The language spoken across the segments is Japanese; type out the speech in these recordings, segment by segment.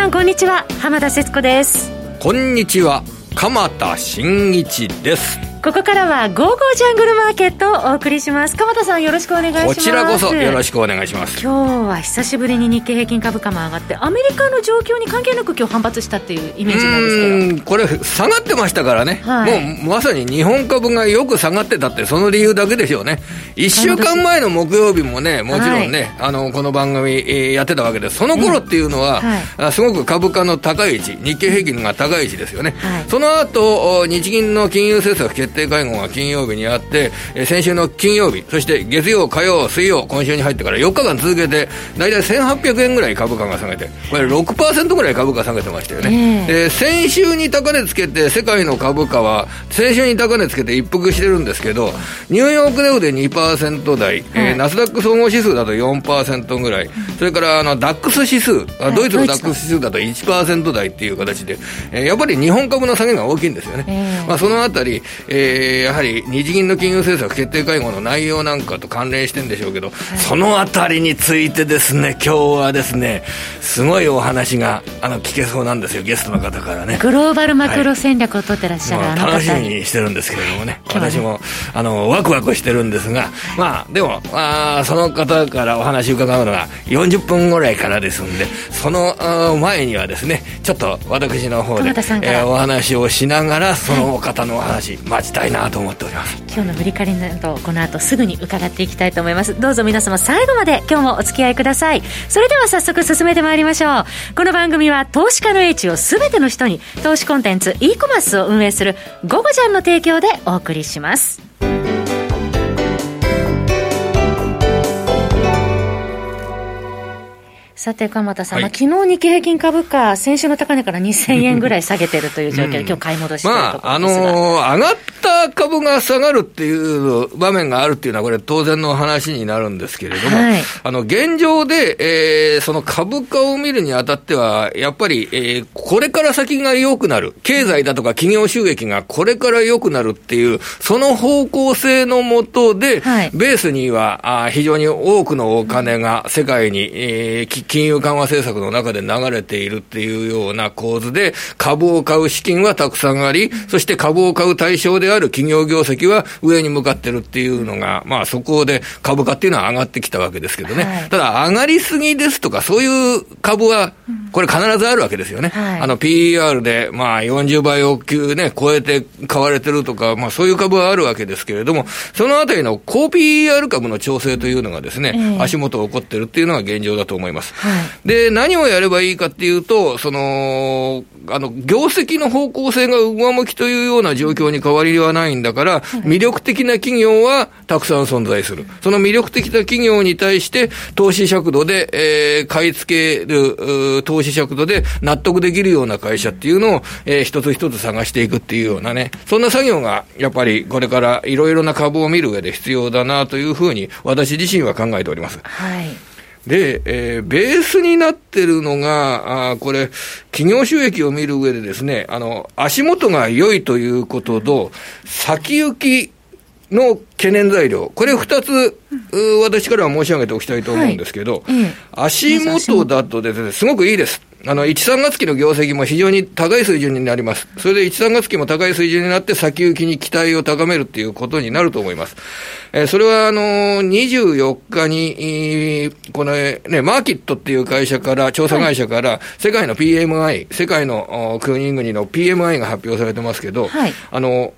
さんこんにちは。浜田節子です。こんにちは。鎌田新一です。ここからは、ゴーゴージャングルマーケットをお送りします。鎌田さん、よろしくお願いします。こちらこそよろしくお願いします。今日は久しぶりに日経平均株価も上がって、アメリカの状況に関係なく今日反発したっていうイメージなんですけど。これ、下がってましたからね、はい、もうまさに日本株がよく下がってたって、その理由だけでしょうね。1週間前の木曜日もね、もちろんね、はい、あの、この番組、えー、やってたわけです。その頃っていうのは、はい、すごく株価の高い位置、日経平均が高い位置ですよね。その後、日銀の金融政策決定会合が金曜日にあって、えー、先週の金曜日、そして月曜、火曜、水曜、今週に入ってから4日間続けて、大体1800円ぐらい株価が下げて、これ6%ぐらい株価下げてましたよね。え。ー、先週に高値つけて、世界の株価は、先週に高値つけて一服してるんですけど、ニューヨークネウで2%台、えー、ナスダック総合指数だと4%ぐらい、それからあのダックス指数、ドイツのダックス指数だと1%台っていう形で、えー、やっぱり日本株の下げが大きいんですよね。まあ、そのあたり、えー、やはり日銀の金融政策決定会合の内容なんかと関連してるんでしょうけど、はい、そのあたりについてですね、今日はですね、すごいお話があの聞けそうなんですよ、ゲストの方からね。グローバルマクロ戦略を取ってらっしゃる、はい、楽しみにしてるんですけれどもね、私もあのワクワクしてるんですが、まあ、でも、あその方からお話伺うのが40分ぐらいからですんで、その前にはですね、ちょっと私の方で、えー、お話をしながら、その方のお話、待ちたいなと思っております。今日の振り返りなどこの後すぐに伺っていきたいと思います。どうぞ皆様最後まで今日もお付き合いください。それでは早速進めてまいりましょう。この番組は投資家の英知を全ての人に投資コンテンツ e コマースを運営する「ゴゴジャン」の提供でお送りします。さて、鎌田さん、はい、昨日日経平均株価、先週の高値から2000円ぐらい下げてるという状況で、うん、今日買い戻してるまあ、あのー、上がった株が下がるっていう場面があるっていうのは、これ、当然の話になるんですけれども、はい、あの現状で、えー、その株価を見るにあたっては、やっぱり、えー、これから先が良くなる、経済だとか企業収益がこれから良くなるっていう、その方向性のもとで、はい、ベースにはあ非常に多くのお金が世界に、えー、金融緩和政策の中で流れているっていうような構図で、株を買う資金はたくさんあり、そして株を買う対象である企業業績は上に向かってるっていうのが、まあそこで株価っていうのは上がってきたわけですけどね。はい、ただ上がりすぎですとか、そういう株は、これ必ずあるわけですよね。はい、あの PER で、まあ40倍を級ね、超えて買われてるとか、まあそういう株はあるわけですけれども、そのあたりの高 PER 株の調整というのがですね、えー、足元起こってるっていうのが現状だと思います。はい、で、何をやればいいかっていうと、その、あの、業績の方向性が上向きというような状況に変わりはないんだから、魅力的な企業はたくさん存在する。その魅力的な企業に対して、投資尺度で、えー、買い付ける、投資尺度で納得できるような会社っていうのを、えー、一つ一つ探していくっていうようなね、そんな作業が、やっぱりこれからいろいろな株を見る上で必要だなというふうに、私自身は考えております。はい。で、えー、ベースになってるのが、あこれ、企業収益を見る上でですね、あの、足元が良いということと、先行きの懸念材料、これ二つ、私からは申し上げておきたいと思うんですけど、はい、足元だとですね、すごくいいです。あの、1、3月期の業績も非常に高い水準になります。それで1、3月期も高い水準になって先行きに期待を高めるっていうことになると思います。えー、それはあのー、24日に、このね、マーキットっていう会社から、調査会社から、世界の PMI、世界の国々の PMI が発表されてますけど、はい、あの、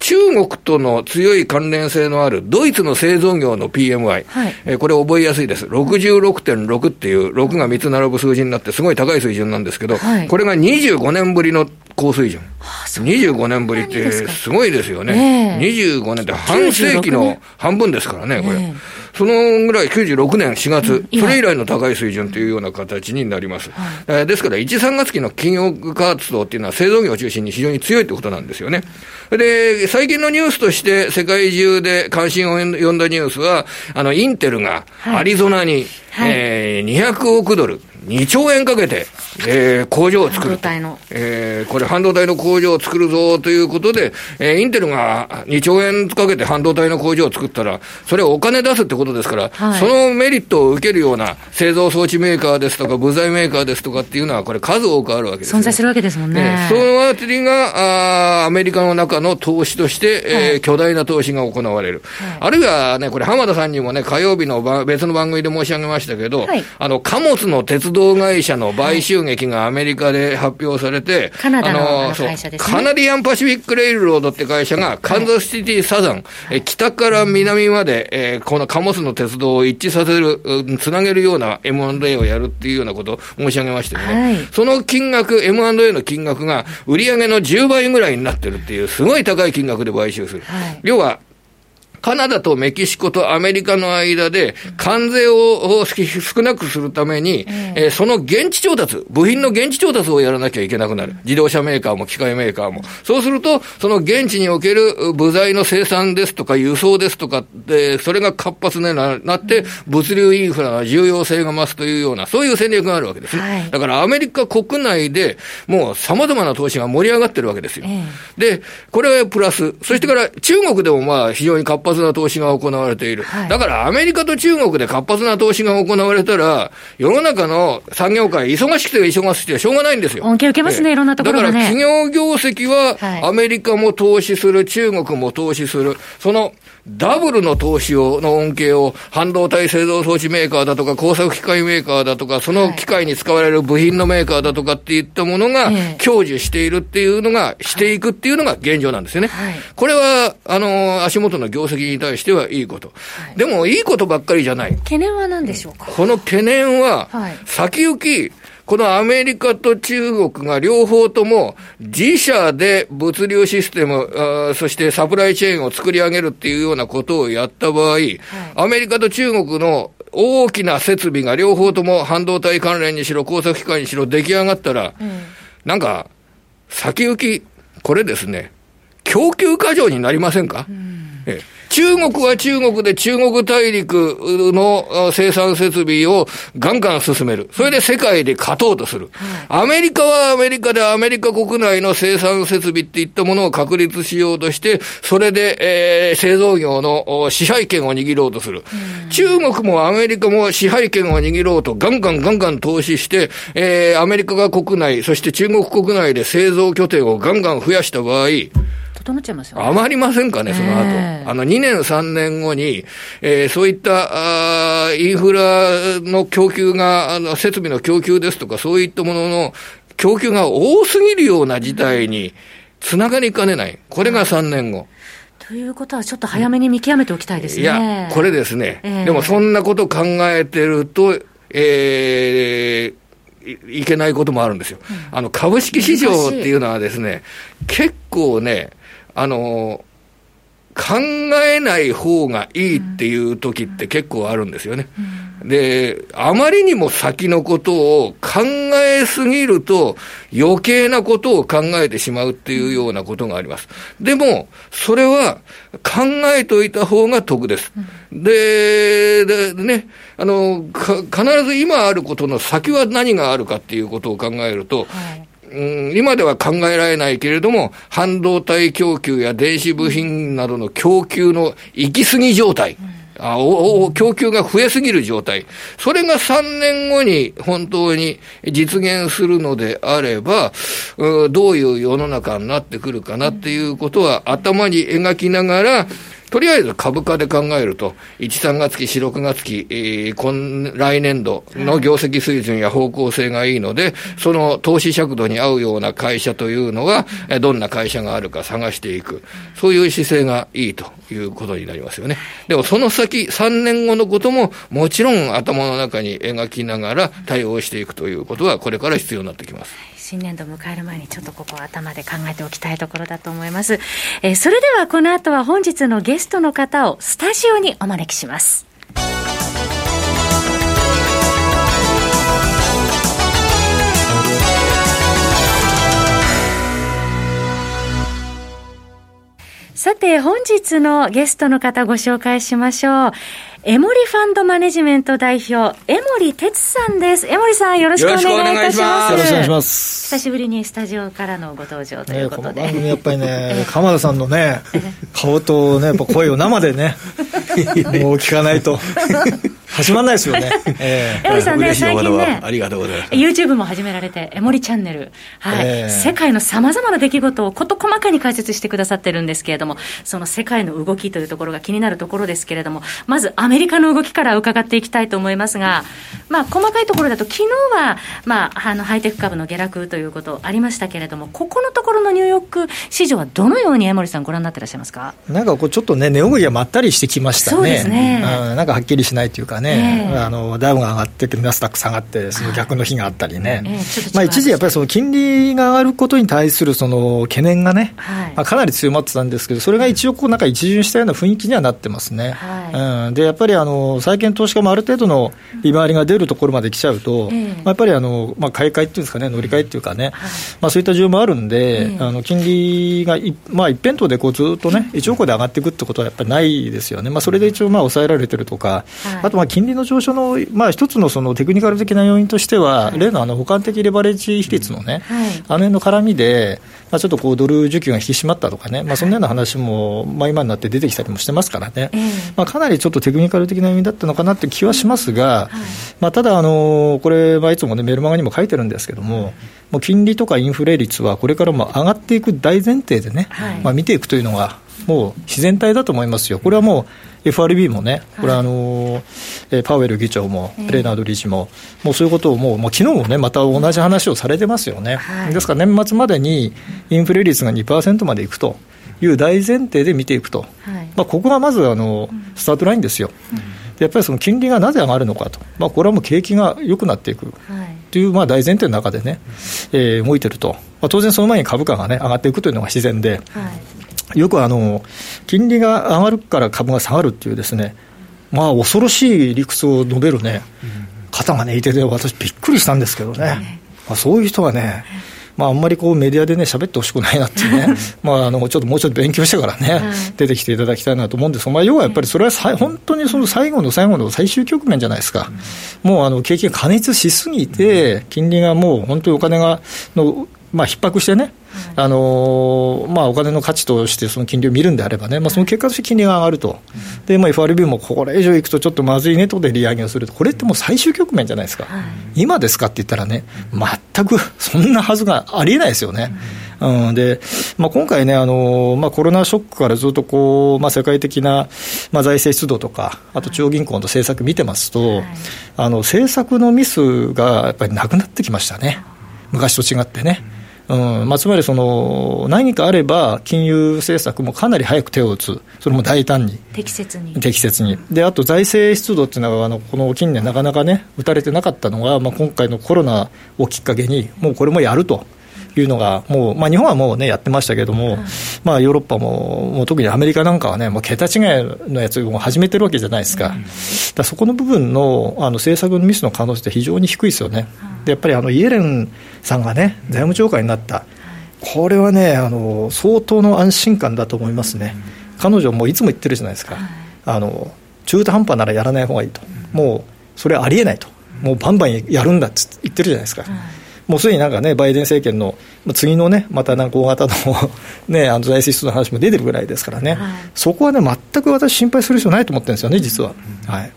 中国との強い関連性のあるドイツの製造業の PMI、はい、えー、これ覚えやすいです。66.6っていう、6が3つ並ぶ数字になってすごい高い水準なんですけど、はい、これが25年ぶりの高水準。はあ、25年ぶりってすごいですよね。えー、25年って半世紀の半分ですからね、これ。えーそのぐらい96年4月、それ以来の高い水準というような形になります。はい、ですから、1、3月期の企業活動っていうのは製造業を中心に非常に強いってことなんですよね。で、最近のニュースとして世界中で関心を呼んだニュースは、あの、インテルがアリゾナに、はい、えー、200億ドル、2兆円かけて、えー、工場を作る。えー、これ半導体の工場を作るぞということで、えー、インテルが2兆円かけて半導体の工場を作ったら、それはお金出すってことですから、はい、そのメリットを受けるような製造装置メーカーですとか、部材メーカーですとかっていうのは、これ数多くあるわけです、ね、存在するわけですもんね。ねそのあたりが、あアメリカの中の投資として、えー、はい、巨大な投資が行われる。はい、あるいはね、これ浜田さんにもね、火曜日の別の番組で申し上げましたけど、あの、貨物の鉄道会社の買収劇がアメリカで発表されて、カナダの会社ですね。カナディアンパシフィックレイルロードって会社が、カンザスシティサザン、はい、北から南まで、えー、この貨物の鉄道を一致させる、つなげるような M&A をやるっていうようなことを申し上げましたよね。はい、その金額、M&A の金額が売上の10倍ぐらいになってるっていう、すごい高い金額で買収する。はい、要は、カナダとメキシコとアメリカの間で、関税を少なくするために、えー、その現地調達、部品の現地調達をやらなきゃいけなくなる。自動車メーカーも機械メーカーも。そうすると、その現地における部材の生産ですとか輸送ですとかで、それが活発になって、物流インフラが重要性が増すというような、そういう戦略があるわけですね。はい、だからアメリカ国内でもう様々な投資が盛り上がってるわけですよ。で、これはプラス。そしてから中国でもまあ非常に活発発な投資が行われている。はい、だからアメリカと中国で活発な投資が行われたら、世の中の産業界、忙しくて忙しくてしょうがないんですよ。恩恵受けますね、いろんなところね。だから企業業績は、アメリカも投資する、中国も投資する。そのダブルの投資を、の恩恵を、半導体製造装置メーカーだとか、工作機械メーカーだとか、その機械に使われる部品のメーカーだとかっていったものが、享受しているっていうのが、していくっていうのが現状なんですよね。はい、これは、あの、足元の業績に対してはいいこと。はい、でも、いいことばっかりじゃない。懸念は何でしょうか？この懸念は、先行き、このアメリカと中国が両方とも自社で物流システム、そしてサプライチェーンを作り上げるっていうようなことをやった場合、はい、アメリカと中国の大きな設備が両方とも半導体関連にしろ、工作機械にしろ出来上がったら、うん、なんか、先行き、これですね、供給過剰になりませんか、うん、ええ中国は中国で中国大陸の生産設備をガンガン進める。それで世界で勝とうとする。アメリカはアメリカでアメリカ国内の生産設備っていったものを確立しようとして、それで、えー、製造業の支配権を握ろうとする。中国もアメリカも支配権を握ろうとガンガンガンガン投資して、えー、アメリカが国内、そして中国国内で製造拠点をガンガン増やした場合、整っちゃいますよ、ね、余りませんかね、その後。えー、あの、2年、3年後に、えー、そういったあインフラの供給が、あの、設備の供給ですとか、そういったものの供給が多すぎるような事態につながりかねない。これが3年後。ということは、ちょっと早めに見極めておきたいですね。いや、これですね。えー、でも、そんなこと考えてると、えー、いけないこともあるんですよ。うん、あの、株式市場っていうのはですね、結構ね、あの、考えない方がいいっていう時って結構あるんですよね。で、あまりにも先のことを考えすぎると余計なことを考えてしまうっていうようなことがあります。でも、それは考えといた方が得です。で、でね、あの、必ず今あることの先は何があるかっていうことを考えると、はいうん、今では考えられないけれども、半導体供給や電子部品などの供給の行き過ぎ状態。あおお供給が増えすぎる状態。それが3年後に本当に実現するのであれば、うどういう世の中になってくるかなっていうことは頭に描きながら、とりあえず株価で考えると、1、3月期、4、6月期、えー、今、来年度の業績水準や方向性がいいので、その投資尺度に合うような会社というのが、どんな会社があるか探していく。そういう姿勢がいいということになりますよね。でもその先、3年後のことも、もちろん頭の中に描きながら対応していくということは、これから必要になってきます。新年度を迎える前にちょっとここは頭で考えておきたいところだと思います。えー、それではこの後は本日のゲストの方をスタジオにお招きします。さて、本日のゲストの方ご紹介しましょう。エモリファンドマネジメント代表、江森哲さんです。江森さん、よろしくお願いいたします。よろしくお願いします。久しぶりにスタジオからのご登場ということで。ね、やっぱりね、鎌田さんのね、顔とね、やっぱ声を生でね、もう聞かないと。始まらないですよね。えー、江森さんね、最近ね、ありがとうございます。YouTube も始められて、江森チャンネル。はい。えー、世界のさまざまな出来事を事細かに解説してくださってるんですけれども、その世界の動きというところが気になるところですけれども、まずアメリカの動きから伺っていきたいと思いますが、まあ、細かいところだと、昨日は、まあ、あの、ハイテク株の下落ということありましたけれども、ここのところのニューヨーク市場はどのように江森さんご覧になってらっしゃいますか？なんかこう、ちょっとね、値動きがまったりしてきましたね。そうですね。うん、なんかはっきりしないというかね、えー、あの、ダウが上がってナスダック下がって、その逆の日があったりね。えー、まあ、一時やっぱりその金利が上がることに対するその懸念がね、はい、まあ、かなり強まってたんですけど、それが一応こう、なんか一巡したような雰囲気にはなってますね。はい、うん。で、やっぱりあの、債券投資家もある程度の利回りが出るところまで来ちゃうと、まあ、やっぱりあの、まあ、買い替えっていうんですかね、乗り換えっていうかね、まあ、そういった需要もあるんで、あの金利がい、まあ、一辺倒でこうずっとね、一応こで上がっていくってことはやっぱりないですよね、まあ、それで一応、まあ、抑えられてるとか、あとまあ金利の上昇の、まあ、一つのそのテクニカル的な要因としては、例のあの補完的レバレッジ比率のね、あの辺の絡みで、まあ、ちょっとこうドル需給が引き締まったとかね、まあ、そんなような話も、まあ、今になって出てきたりもしてますからね、まあ、かなりちょっとテクニカル的な要因だったのかなって気はしますが、まあ、ただ、あのこれはいつもね、メルマガにも書いてるんですけども、もう金利とかインフレ率はこれからも上がっていく大前提でね、まあ、見ていくというのが、もう自然体だと思いますよ。これはもう FRB もね、これはあの、えパウエル議長も、レーナード理事も、もうそういうことをもう、もう昨日もね、また同じ話をされてますよね。ですから年末までにインフレ率が2%までいくという大前提で見ていくと。まあ、ここがまずあの、スタートラインですよ。やっぱりその金利がなぜ上がるのかと、まあ、これはもう景気が良くなっていく。というまあ大前提の中でね、えー、動いてると、まあ、当然その前に株価が、ね、上がっていくというのが自然で、よくあの金利が上がるから株が下がるっていうですね、まあ、恐ろしい理屈を述べるね、方がね、いてて、私、びっくりしたんですけどね、まあ、そういう人はね、まあ、あんまりこうメディアでね、喋ってほしくないなってね、まあ、あのちょっともうちょっと勉強してからね、出てきていただきたいなと思うんです。が、まあ、要はやっぱりそれはさ本当にその最後の最後の最終局面じゃないですか、もうあの景気が過熱しすぎて、金利がもう本当にお金がのまあ逼迫してね、あのまあ、お金の価値としてその金利を見るんであればね、まあ、その結果として金利が上がると、でまあ、FRB もこれ以上いくとちょっとまずいねとで利上げをすると、これってもう最終局面じゃないですか、今ですかって言ったらね、全くそんなはずがありえないですよね。うん、で、まあ、今回ね、あのまあ、コロナショックからずっとこう、まあ、世界的な、まあ、財政出動とか、あと中央銀行の政策見てますと、あの政策のミスがやっぱりなくなってきましたね、昔と違ってね。うんまあ、つまりその何かあれば、金融政策もかなり早く手を打つ、それも大胆に、適切に。適切にであと財政出動っていうのは、あのこの近年、なかなかね、打たれてなかったのが、まあ、今回のコロナをきっかけに、もうこれもやると。いうのが、もう、まあ、日本はもうね、やってましたけども、まあ、ヨーロッパも、もう特にアメリカなんかはね、もう桁違いのやつを始めてるわけじゃないですか。だそこの部分のあの政策のミスの可能性って非常に低いですよね。で、やっぱりあのイエレンさんがね、財務長官になった。これはね、あの相当の安心感だと思いますね。彼女もいつも言ってるじゃないですか。あの中途半端ならやらない方がいいと。もうそれはありえないと。もうバンバンやるんだって言ってるじゃないですか。もうすでになんかね、バイデン政権の次のね、またなんか大型の ね、あの財政出動の話も出てるぐらいですからね、はい、そこはね、全く私、心配する必要ないと思ってるんですよね、実は。はい、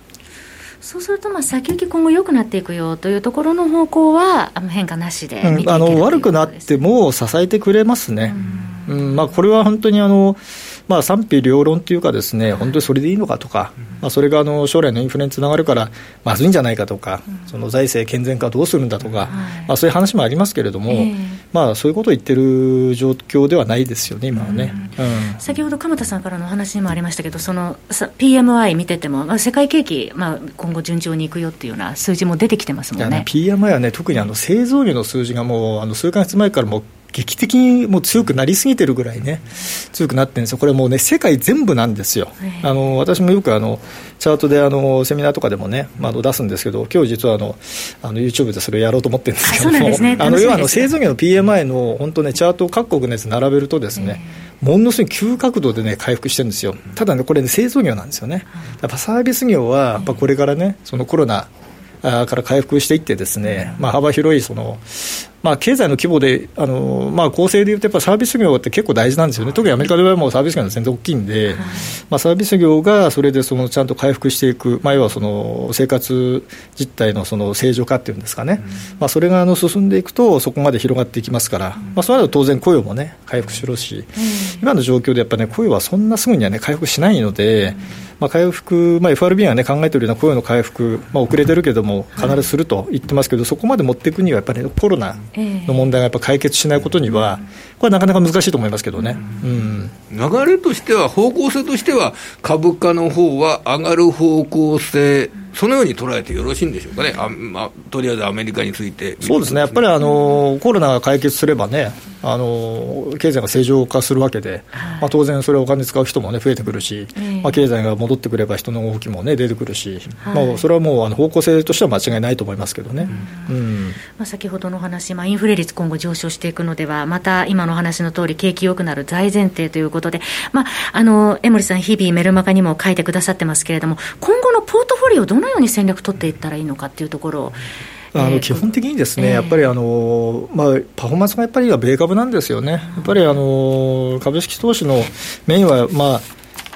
そうすると、先行き今後良くなっていくよというところの方向は、あの変化なしで、うん、あの悪くなっても支えてくれますね。うん、うん、まあ、これは本当にあのまあ、賛否両論というか、ですね本当にそれでいいのかとか、まあ、それがあの将来のインフレにつながるからまずいんじゃないかとか、その財政健全化どうするんだとか、まあ、そういう話もありますけれども、まあ、そういうことを言ってる状況ではないですよね、今はね。うん、先ほど鎌田さんからの話にもありましたけど、その PMI 見てても、まあ、世界景気、まあ、今後、順調にいくよっていうような数字も出てきてますもんね。PMI はね、特にあの製造業の数字がもうあの数か月前からもう劇的にもう強くなりすぎてるぐらいね、強くなってるんですよ、これもうね、世界全部なんですよ、あの私もよくあのチャートであのセミナーとかでもね、まあ、出すんですけど、今日実はあのあの YouTube でそれをやろうと思ってるんですけども、ね、あの要はあの製造業の PMI の本当ね、チャートを各国のやつ並べるとですね、ものすごい急角度でね、回復してるんですよ。ただね、これね、製造業なんですよね。やっぱサービス業は、やっぱこれからね、そのコロナから回復していってですね、まあ、幅広いその、まあ、経済の規模で、あのまあ、構成でいうと、やっぱサービス業って結構大事なんですよね、特にアメリカではもうサービス業が全然大きいんで、まあ、サービス業がそれでそのちゃんと回復していく、まあ、要はその生活実態のその正常化っていうんですかね、まあ、それがあの進んでいくと、そこまで広がっていきますから、まあ、その後当然雇用もね、回復しろし、今の状況でやっぱね、雇用はそんなすぐにはね、回復しないので、まあ、回復、まあ、FRB が、ね、考えているような雇用の回復、まあ、遅れてるけども、必ずすると言ってますけど、そこまで持っていくには、やっぱり、ね、コロナの問題がやっぱ解決しないことには、これはなかなか難しいと思いますけどね、うん、流れとしては、方向性としては、株価の方は上がる方向性。そのように捉えてよろしいんでしょうかね、あまあ、とりあえずアメリカについて、そうですね、やっぱりあのコロナが解決すればね、あの経済が正常化するわけで、はい、まあ、当然、それお金使う人も、ね、増えてくるし、えー、まあ、経済が戻ってくれば人の動きも、ね、出てくるし、はい、まあ、それはもうあの方向性としては間違いないと思いますけどね、うん、うん、まあ、先ほどの話、まあ、インフレ率、今後上昇していくのでは、また今の話の通り、景気よくなる大前提ということで、まあ、あの江森さん、日々メルマガにも書いてくださってますけれども、今後のポートフォリオ、どのように戦略取っていったらいいのかっていうところを。あの基本的にですね、やっぱりあの、まあ、パフォーマンスがやっぱり米株なんですよね、やっぱりあの株式投資のメインは、まあ、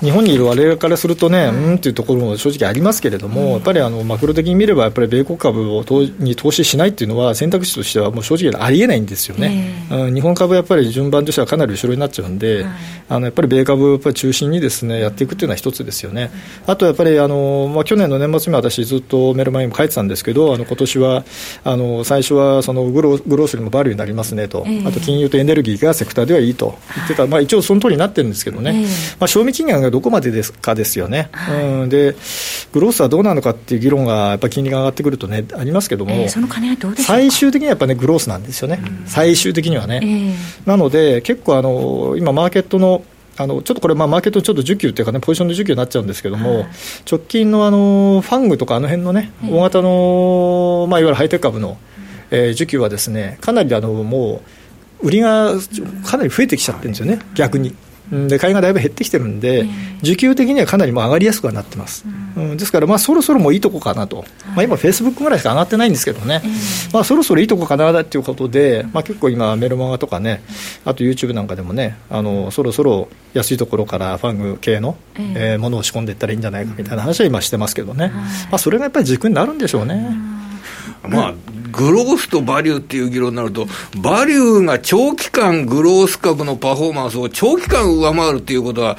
日本にいる我々からするとね、うんっていうところも正直ありますけれども、やっぱりあのマクロ的に見れば、やっぱり米国株をに投資しないっていうのは、選択肢としてはもう正直ありえないんですよね、うん、日本株はやっぱり順番としてはかなり後ろになっちゃうんで、あのやっぱり米株をやっぱり中心にですねやっていくっていうのは一つですよね。あとやっぱりあの、まあ、去年の年末には私、ずっとメルマガにも書いてたんですけど、あの今年はあの最初はそのグログロースにもバリューになりますねと、あと金融とエネルギーがセクターではいいと言ってた、まあ、一応その通りになってるんですけどね、まあ、賞味期限がどこまでですかかですよね、はい、うん、でグロースはどうなのかっていう議論がやっぱ金利が上がってくるとね、ありますけども、えー、最終的にはやっぱね、グロースなんですよね、うん、最終的にはね。えー、なので、結構あの、今、マーケットのあのちょっとこれ、マーケットちょっと需給っていうかね、ポジションの需給になっちゃうんですけども、はい、直近のあのファングとか、あの辺のね、大型の、まあ、いわゆるハイテク株の、えー、需給はですね、かなりあのもう、売りがかなり増えてきちゃってるんですよね、逆に。で買いがだいぶ減ってきてるんで、需給的にはかなりもう上がりやすくはなってます、うん、ですから、まあ、そろそろもういいとこかなと、まあ、今、フェイスブックぐらいしか上がってないんですけどね、まあ、そろそろいいとこかなということで、まあ、結構今、メルマガとかね、あと YouTube なんかでもね、あのそろそろ安いところからファング系の、えー、ものを仕込んでいったらいいんじゃないかみたいな話は今してますけどね、まあ、それがやっぱり軸になるんでしょうね。まあ、グロースとバリューっていう議論になると、バリューが長期間、グロース株のパフォーマンスを長期間上回るっていうことは、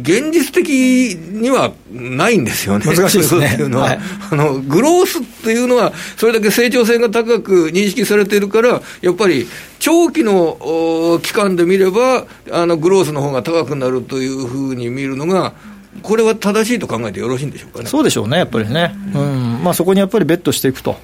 現実的にはないんですよね。難しいですね。いうのは、はい、あの、グロースっていうのは、それだけ成長性が高く認識されているから、やっぱり、長期の期間で見れば、あの、グロースの方が高くなるというふうに見るのが、これは正しいと考えてよろしいんでしょうかね。そうでしょうね、やっぱりね。うんまあ、そこにやっぱりベットしていくと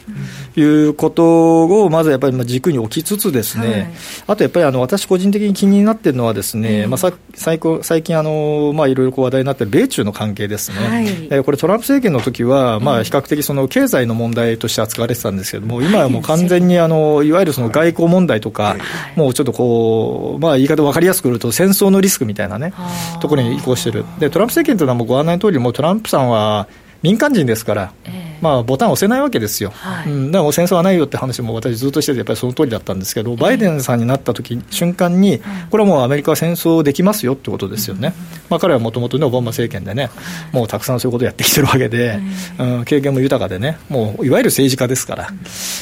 いうことを、まずやっぱり軸に置きつつですね、はい、あとやっぱりあの私個人的に気になっているのはですね、まあ、さ最最近あの、まあ、いろいろこう話題になっている米中の関係ですね。はい、これトランプ政権の時は、まあ、比較的その経済の問題として扱われてたんですけれども、今はもう完全にあの、いわゆるその外交問題とか、もうちょっとこう、まあ、言い方分かりやすく言うと、戦争のリスクみたいなね、ところに移行してる。で、トランプ政権というのはもうご案内の通り、もうトランプさんは民間人ですから、えーまあ、ボタンを押せないわけですよ、はい、うん、でも戦争はないよって話も私、ずっとしてて、やっぱりその通りだったんですけど、バイデンさんになった時瞬間に、これはもうアメリカは戦争できますよってことですよね、まあ、彼はもともとね、オバマ政権でね、もうたくさんそういうことをやってきてるわけで、うん、経験も豊かでね、もういわゆる政治家ですから、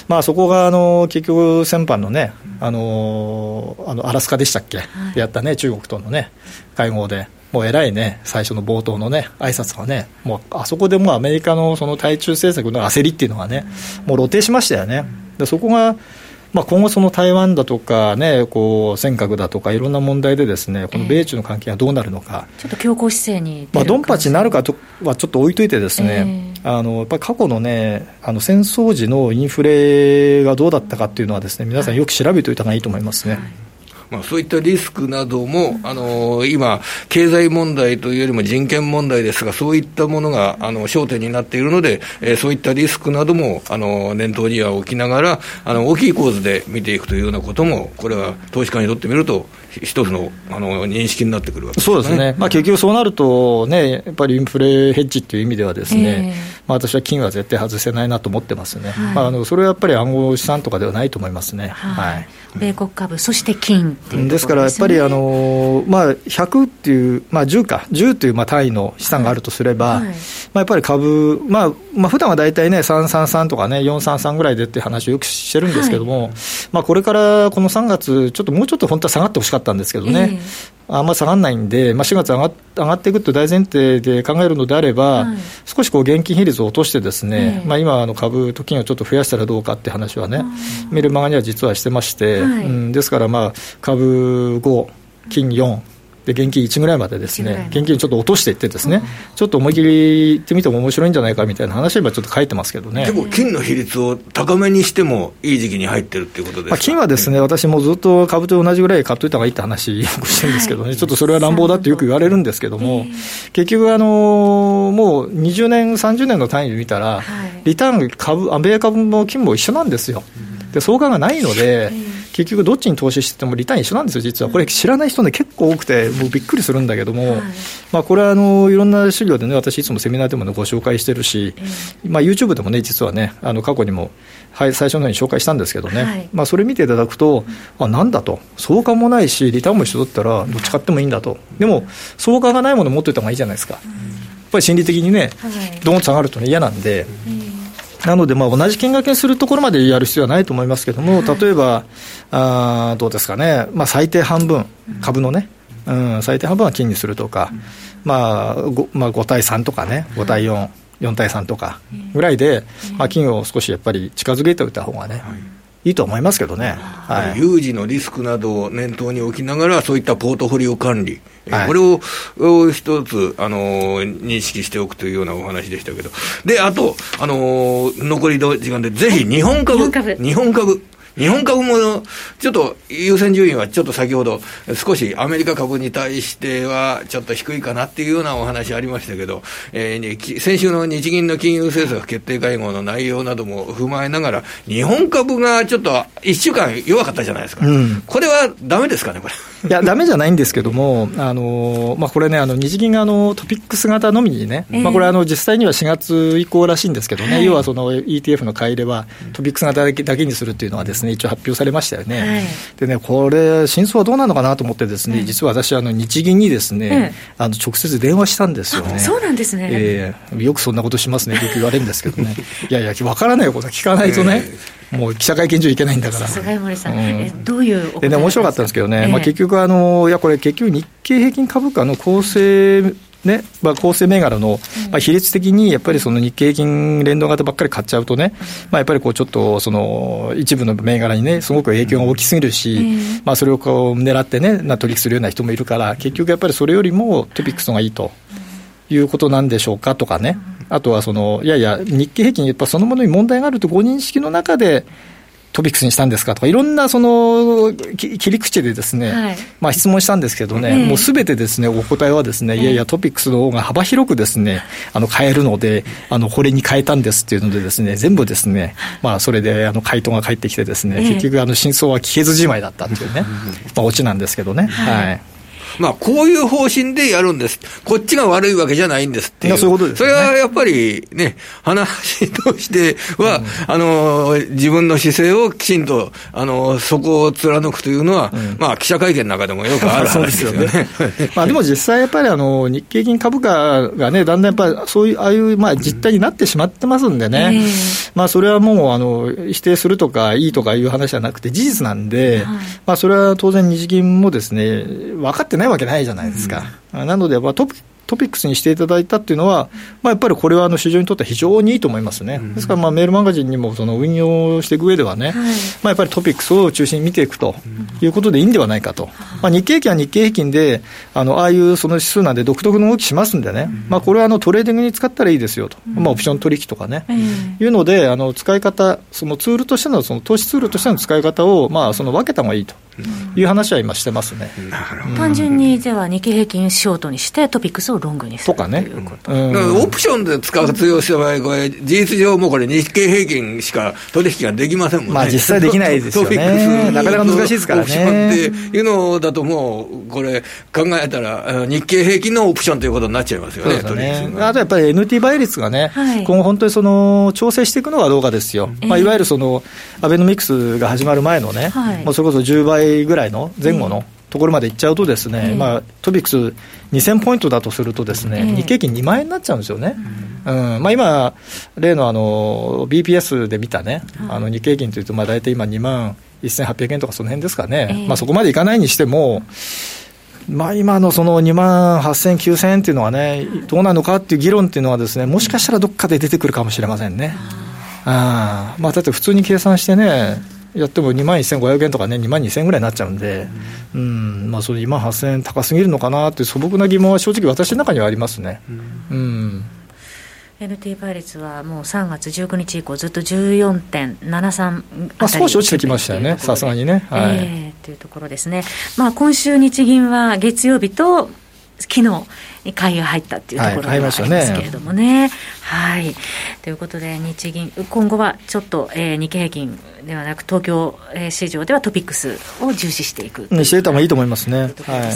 まあ、そこがあの結局、先般のね、あのあのアラスカでしたっけ、やったね、中国とのね、会合で。もう偉いね、最初の冒頭のね、挨拶はね、もうあそこでもうアメリカのその対中政策の焦りっていうのがね、もう露呈しましたよね。でそこがまあ、今後、その台湾だとか、ね、こう尖閣だとか、いろんな問題で、ですねこの米中の関係がどうなるのか、ちょっと強硬姿勢にまあ、ドンパチになるかとはちょっと置いといて、ですね、えー、あのやっぱり過去の,、ね、あの戦争時のインフレがどうだったかっていうのは、ですね皆さんよく調べておいた方がいいと思いますね。はいまあ、そういったリスクなども、あの今、経済問題というよりも人権問題ですが、そういったものがあの焦点になっているので、えー、そういったリスクなどもあの念頭には置きながら、あの大きい構図で見ていくというようなことも、これは投資家にとってみると、一つのあの認識になってくるわけですね。そうですね。まあ結局そうなるとね、やっぱりインフレヘッジっていう意味ではですね、えー、まあ私は金は絶対外せないなと思ってますね。はい、まああのそれはやっぱり暗号資産とかではないと思いますね。はい。はい、米国株、そして金っていう、ね、ですからやっぱりあの、まあ、100っていう、まあ、10か、10というまあ単位の資産があるとすれば、はい、まあ、やっぱり株、まあまあ普段は大体ね、333とかね、433ぐらいでっていう話をよくしてるんですけども、はい、まあ、これからこの3月、ちょっともうちょっと本当は下がってほしかったんですけどね。えーあんまり下がらないんで、まあ、4月上が上がっていくと大前提で考えるのであれば、はい、少しこう現金比率を落として、ですね、えー、まあ、今、の株と金をちょっと増やしたらどうかって話はね、メルマガには実はしてまして、はい、うん、ですから、まあ、株5、金4、で現金1ぐらいまでですね、現金ちょっと落としていってですね、うん、ちょっと思い切り行ってみても面白いんじゃないかみたいな話は今ちょっと書いてますけどね。でも金の比率を高めにしてもいい時期に入ってるっていうことですか、まあ、金はですね、私もずっと株と同じぐらい買っといた方がいいって話よくしてるんですけどね、はい、ちょっとそれは乱暴だってよく言われるんですけども、結局あのもう20年、30年の単位で見たら、リターン株、アメリカ株も金も一緒なんですよ。で相関がないので、結局どっちに投資しててもリターン一緒なんですよ、実は。これ知らない人ね、結構多くて、もうびっくりするんだけども、はい、まあ、これはあのいろんな資料でね、私いつもセミナーでも、ね、ご紹介してるし、まあ、YouTube でもね、実はね、あの過去にも、はい、最初のように紹介したんですけどね、はい、まあ、それ見ていただくと、あなんだと、相関もないし、リターンも一緒だったら、どっち買ってもいいんだと、でも、相関がないもの持っておいた方がいいじゃないですか。やっぱり心理的にね、どんと下がると、ね、嫌なんで、なので、まあ、同じ金額にするところまでやる必要はないと思いますけれども、例えば、あどうですかね、まあ、最低半分、株のね、うん、最低半分は金にするとか、まあ 5, まあ、5対3とかね、5対4、4対3とかぐらいで、まあ、金を少しやっぱり近づけておいた方がね、いいと思いますけどね、はい、有事のリスクなどを念頭に置きながら、そういったポートフォリオ管理、はい、これを一つ、あの認識しておくというようなお話でしたけど、であと、あの残りの時間で、ぜひ日本株、日本株日本株もちょっと優先順位はちょっと先ほど、少しアメリカ株に対してはちょっと低いかなっていうようなお話ありましたけど、えー、先週の日銀の金融政策決定会合の内容なども踏まえながら、日本株がちょっと1週間弱かったじゃないですか、うん、これはだめですかね、これ。いや、だめじゃないんですけども、あのまあ、これね、あの日銀があのトピックス型のみにね、まあ、これあの、実際には4月以降らしいんですけどね、はい、要はその ETF の買い入れはトピックス型だけにするっていうのはですね、一応発表されましたよね。はい、でね、これ、真相はどうなのかなと思ってですね、実は私、あの日銀にですね、あの直接電話したんですよね。そうなんですね。えー、よくそんなことしますね、よく言われるんですけどね。いやいや、わからないことは聞かないとね。もう記者会見場行けないんだから。菅森さん、うん、どういうでね、面白かったんですけどね、えー、まあ、結局あの、いや、これ、結局、日経平均株価の構成ねまあ、構成銘柄の、まあ、比率的にやっぱりその日経平均連動型ばっかり買っちゃうとね、まあ、やっぱりこうちょっとその一部の銘柄にね、すごく影響が大きすぎるし、まあ、それをこう狙ってね、取引するような人もいるから、結局やっぱりそれよりもトピックスのがいいということなんでしょうかとかね。あとはその、いやいや、日経平均、やっぱそのものに問題があるとご認識の中で、トピックスにしたんですかとか、いろんなその切り口でですね、はい、まあ質問したんですけどね、もうすべてですね、お答えはですね、いやいや、トピックスの方が幅広くですね、あの変えるので、あのこれに変えたんですっていうのでですね、全部ですね、まあそれであの回答が返ってきてですね、結局あの真相は聞けずじまいだったっていうね、まあオチなんですけどね。はいまあ、こういう方針でやるんです。こっちが悪いわけじゃないんですっていう。そういうことです、ね、それはやっぱりね、話としては、うん、あの、自分の姿勢をきちんと、あの、そこを貫くというのは、うん、まあ、記者会見の中でもよくある話ですよね。まあ、でも実際やっぱりあの、日経金株価がね、だんだんやっぱりそういう、ああいう、まあ、実態になってしまってますんでね、うん、まあ、それはもう、あの、否定するとか、いいとかいう話じゃなくて、事実なんで、まあ、それは当然日銀もですね、分かってないわけないじゃないですか。うん、なので、まあ、トピ TOPIX にしていただいたっていうのは、まあ、やっぱりこれはあの市場にとっては非常にいいと思いますね。ですからまあメールマガジンにもその運用していく上ではね、はい、まあ、やっぱり TOPIX を中心に見ていくということでいいんではないかと。まあ、日経平均は日経平均で、あのああいうその指数なんで独特の動きしますんでね、まあ、これはあのトレーディングに使ったらいいですよと、まあ、オプション取引とかね、いうので、あの使い方、そのツールとしての、その投資ツールとしての使い方を、まあ、その分けた方がいいと。いう話は今してますね。単純にでは日経平均ショートにしてトピックスをロングにするとかね。うん、オプションで使う通用した場合、これ、事実上もうこれ日経平均しか取引ができませんもんね。まあ実際できないですよね。なかなか難しいですからね。オプションっていうのだともう、これ考えたら、日経平均のオプションということになっちゃいますよね、ねあとやっぱり NT 倍率がね、はい、今後本当にその調整していくのはどうかですよ。まあ、いわゆるその、アベノミクスが始まる前のね、はい、もうそれこそ10倍ぐらいの前後の、ところまでいっちゃうとですね、まあ、トピックス2000ポイントだとするとですね、日経金2万円になっちゃうんですよね。うん。まあ、今、例のあの BPS で見たね、あの日経金というと、まあ、大体今2万1800円とかその辺ですかね、まあ、そこまでいかないにしても、まあ、今のその2万8000、9000円っていうのはね、どうなのかっていう議論っていうのはですね、もしかしたらどっかで出てくるかもしれませんね。あまあ、だって普通に計算してね、やっても2万1500円とかね、2万2000円ぐらいになっちゃうんで、うん、まあ、それ2万8000円高すぎるのかなって素朴な疑問は正直私の中にはありますね。うん、うん。NT 倍率はもう3月19日以降、ずっと14.73まあ、少し落ちてきましたよね、さすがにね。はい、えー、というところですね、まあ、今週、日銀は月曜日と昨日買いが入ったっていうところがありますけれどもね。はい、ねはい、ということで、日銀、今後はちょっと、えー、日経平均ではなく、東京、えー、市場ではトピックスを重視していくしていた方がいいと思いますね。すねはい、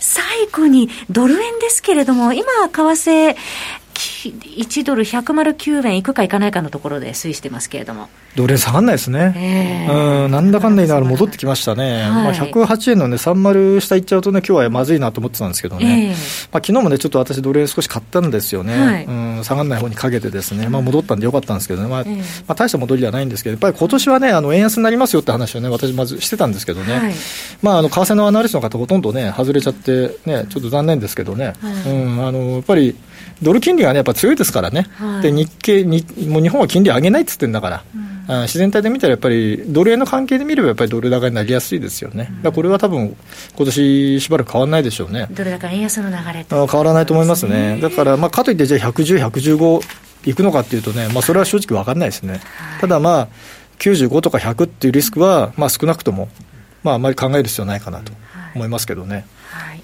最後に、ドル円ですけれども、今、為替、1ドル109円いくかいかないかのところで推移してますけれども。ドル円下がらないですね。えー、うん、なんだかんだ言いながら戻ってきましたね。はい、まあ、108円のね、30下いっちゃうとね、今日はまずいなと思ってたんですけどね。えー、まあ、昨日もね、ちょっと私ドル円少し買ったんですよね。はい、うん、下がらない方にかけてですね、まあ、戻ったんでよかったんですけどね。まあ、えー、まあ、大した戻りではないんですけど、やっぱり今年はね、あの、円安になりますよって話をね、私まずしてたんですけどね。はい、まあ、あの、為替のアナリストの方ほとんどね、外れちゃって、ね、ちょっと残念ですけどね。うん、あの、やっぱり、ドル金利がね、やっぱ強いですからね、はい、で日経に、もう日本は金利上げないっつってんだから、うん、自然体で見たらやっぱり、ドル円の関係で見れば、やっぱりドル高になりやすいですよね、うん、これは多分今年しばらく変わらないでしょうね。ドル高円安の流れ変わらないと思いますね、だから、まあ、かといって、じゃあ110、115いくのかっていうとね、まあ、それは正直分かんないですね。はい、ただまあ95とか100っていうリスクは、まあ、少なくとも、まあ、あまり考える必要ないかなと思いますけどね。はい、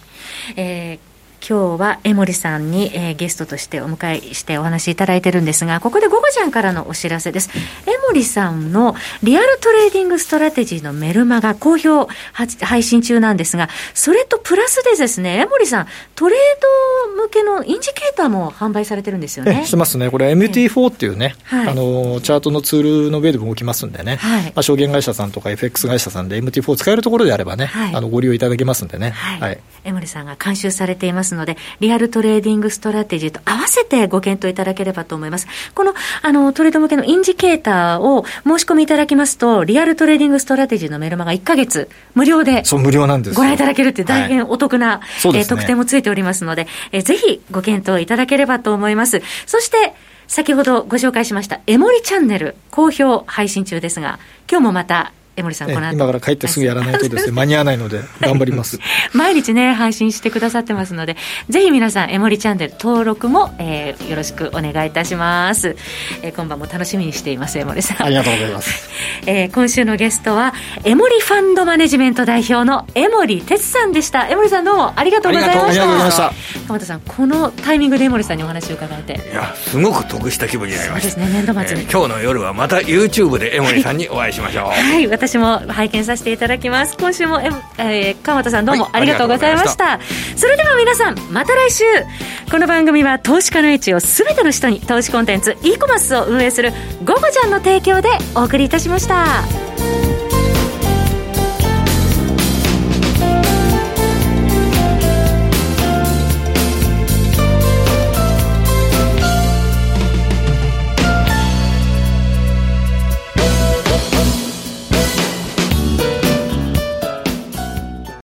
えー今日は江森さんに、えー、ゲストとしてお迎えしてお話しいただいてるんですが、ここで午後ちゃんからのお知らせです。江森さんのリアルトレーディングストラテジーのメルマガ好評配信中なんですが、それとプラスでですね、江森さん、トレード向けのインジケーターも販売されてるんですよね。してますね。これ MT4 っていうね、はい、あの、チャートのツールの上でも動きますんでね、はい、まあ、証券会社さんとか FX 会社さんで MT4 使えるところであればね、はい、あのご利用いただけますんでね。はい。江森さんが監修されていますので、リアルトレーディングストラテジーと合わせてご検討いただければと思います。この、あの、トレード向けのインジケーターを申し込みいただきますと、リアルトレーディングストラテジーのメルマガ1ヶ月無料で、そう、無料なんですご覧いただけるって大変お得な、はい、えー、特典もついておりますので、えー、ぜひご検討いただければと思います。そして、先ほどご紹介しました、エモリチャンネル、好評配信中ですが、今日もまた江森さん、この今から帰ってすぐやらないとですね、間に合わないので、頑張ります。毎日ね、配信してくださってますので、ぜひ皆さん、江森チャンネル登録も、えー、よろしくお願いいたします。えー、今晩も楽しみにしています、江森さん。ありがとうございます。えー、今週のゲストは、江森ファンドマネジメント代表の江森哲さんでした。江森さん、どうもありがとうございました。ありがとうございました。鎌田さん、このタイミングで江森さんにお話を伺えて。いや、すごく得した気分になりました。そうですね、年度末に、えー、今日の夜はまた YouTube で江森さんにお会いしましょう。はい、私も拝見させていただきます。今週もえ、えー、川本さんどうもありがとうございました。それでは皆さんまた来週。この番組は投資家の位置を全ての人に投資コンテンツ e コマースを運営する「ゴゴちゃん」の提供でお送りいたしました。